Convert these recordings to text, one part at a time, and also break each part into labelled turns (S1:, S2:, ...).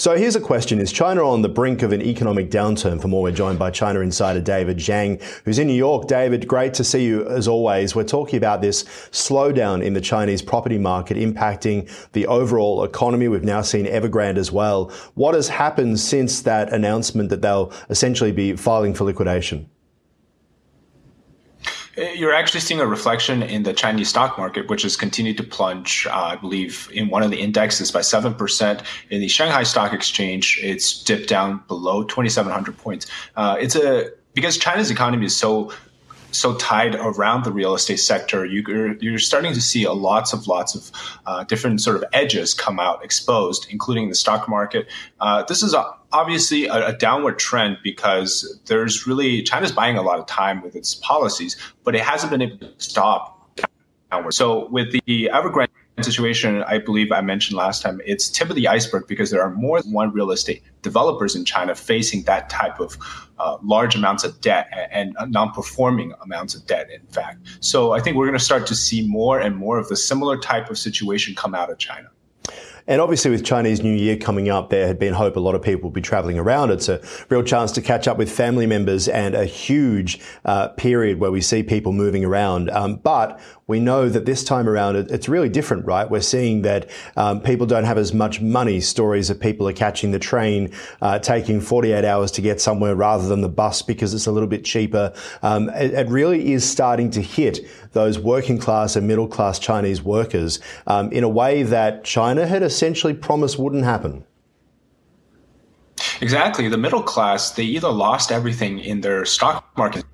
S1: So here's a question. Is China on the brink of an economic downturn? For more, we're joined by China insider David Zhang, who's in New York. David, great to see you as always. We're talking about this slowdown in the Chinese property market impacting the overall economy. We've now seen Evergrande as well. What has happened since that announcement that they'll essentially be filing for liquidation?
S2: You're actually seeing a reflection in the Chinese stock market, which has continued to plunge, uh, I believe, in one of the indexes by 7%. In the Shanghai Stock Exchange, it's dipped down below 2,700 points. Uh, it's a because China's economy is so so tied around the real estate sector, you, you're starting to see a lots of lots of uh, different sort of edges come out exposed, including the stock market. Uh, this is a, obviously a, a, downward trend because there's really China's buying a lot of time with its policies, but it hasn't been able to stop downward. So with the Evergrande situation I believe I mentioned last time, it's tip of the iceberg because there are more than one real estate developers in China facing that type of uh, large amounts of debt and, and non-performing amounts of debt, in fact. So I think we're going to start to see more and more of the similar type of situation come out of China.
S1: And obviously, with Chinese New Year coming up, there had been hope a lot of people would be traveling around. It's a real chance to catch up with family members and a huge uh, period where we see people moving around. Um, but we know that this time around it's really different, right? We're seeing that um, people don't have as much money. Stories of people are catching the train, uh, taking 48 hours to get somewhere rather than the bus because it's a little bit cheaper. Um, it, it, really is starting to hit those working class and middle class Chinese workers um, in a way that China had essentially promised wouldn't happen.
S2: Exactly. The middle class, they either lost everything in their stock market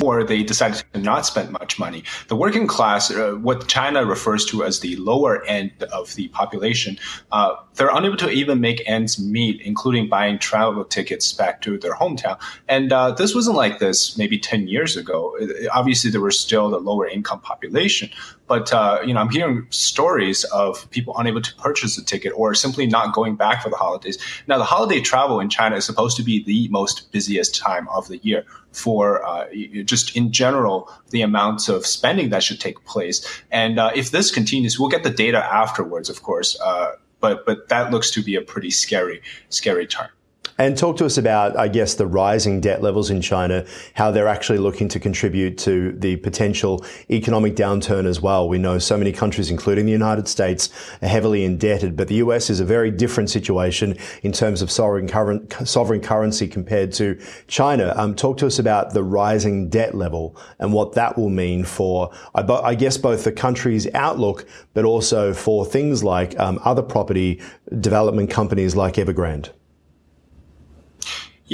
S2: or they decided to not spend much money. The working class, uh, what China refers to as the lower end of the population, uh, they're unable to even make ends meet, including buying travel tickets back to their hometown. And uh, this wasn't like this maybe 10 years ago. Obviously, there was still the lower income population, but uh, you know, I'm hearing stories of people unable to purchase a ticket or simply not going back for the holidays. Now, the holiday travel in China is supposed to be the most busiest time of the year for uh, just in general the amounts of spending that should take place. And uh, if this continues, we'll get the data afterwards, of course. Uh, but but that looks to be a pretty scary scary time.
S1: And talk to us about, I guess, the rising debt levels in China, how they're actually looking to contribute to the potential economic downturn as well. We know so many countries, including the United States, are heavily indebted, but the US is a very different situation in terms of sovereign, current, sovereign currency compared to China. Um, talk to us about the rising debt level and what that will mean for, I, guess, both the country's outlook, but also for things like um, other property development companies like Evergrande.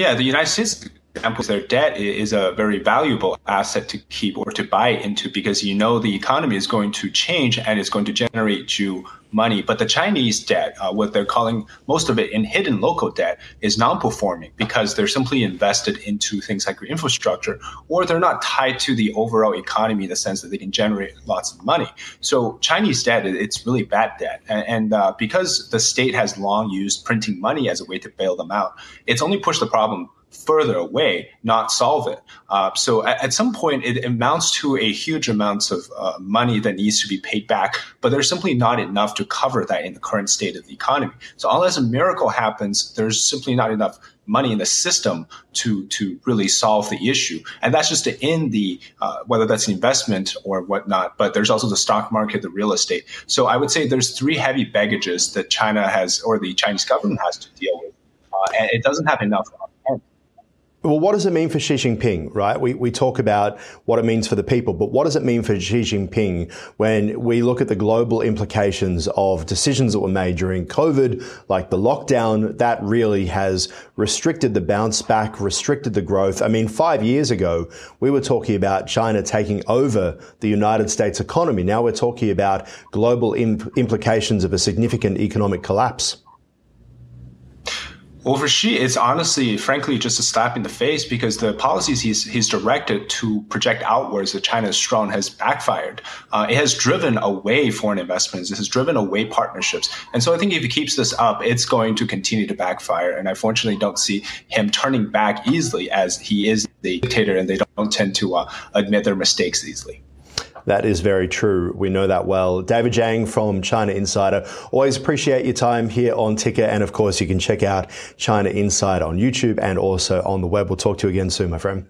S2: Yeah, the United States example, their debt is a very valuable asset to keep or to buy into because you know the economy is going to change and it's going to generate you money. But the Chinese debt, uh, what they're calling most of it in hidden local debt, is non-performing because they're simply invested into things like infrastructure, or they're not tied to the overall economy in the sense that they can generate lots of money. So Chinese debt, it's really bad debt, and, and uh, because the state has long used printing money as a way to bail them out, it's only pushed the problem further away, not solve it. Uh, so at, at, some point, it amounts to a huge amounts of uh, money that needs to be paid back, but there's simply not enough to cover that in the current state of the economy. So unless a miracle happens, there's simply not enough money in the system to to really solve the issue. And that's just in the uh, whether that's an investment or whatnot. But there's also the stock market, the real estate. So I would say there's three heavy baggages that China has or the Chinese government has to deal with, uh, and it doesn't have enough
S1: well, what does it mean for Xi Jinping, right? We, we talk about what it means for the people, but what does it mean for Xi Jinping when we look at the global implications of decisions that were made during COVID, like the lockdown, that really has restricted the bounce back, restricted the growth. I mean, five years ago, we were talking about China taking over the United States economy. Now we're talking about global imp- implications of a significant economic collapse.
S2: Well, for Xi, it's honestly, frankly, just a slap in the face because the policies he's, he's directed to project outwards that China is strong has backfired. Uh, it has driven away foreign investments. It has driven away partnerships. And so I think if he keeps this up, it's going to continue to backfire. And I fortunately don't see him turning back easily as he is the dictator and they don't tend to uh, admit their mistakes easily.
S1: That is very true. We know that well. David Zhang from China Insider. Always appreciate your time here on Ticker. And of course, you can check out China Insider on YouTube and also on the web. We'll talk to you again soon, my friend.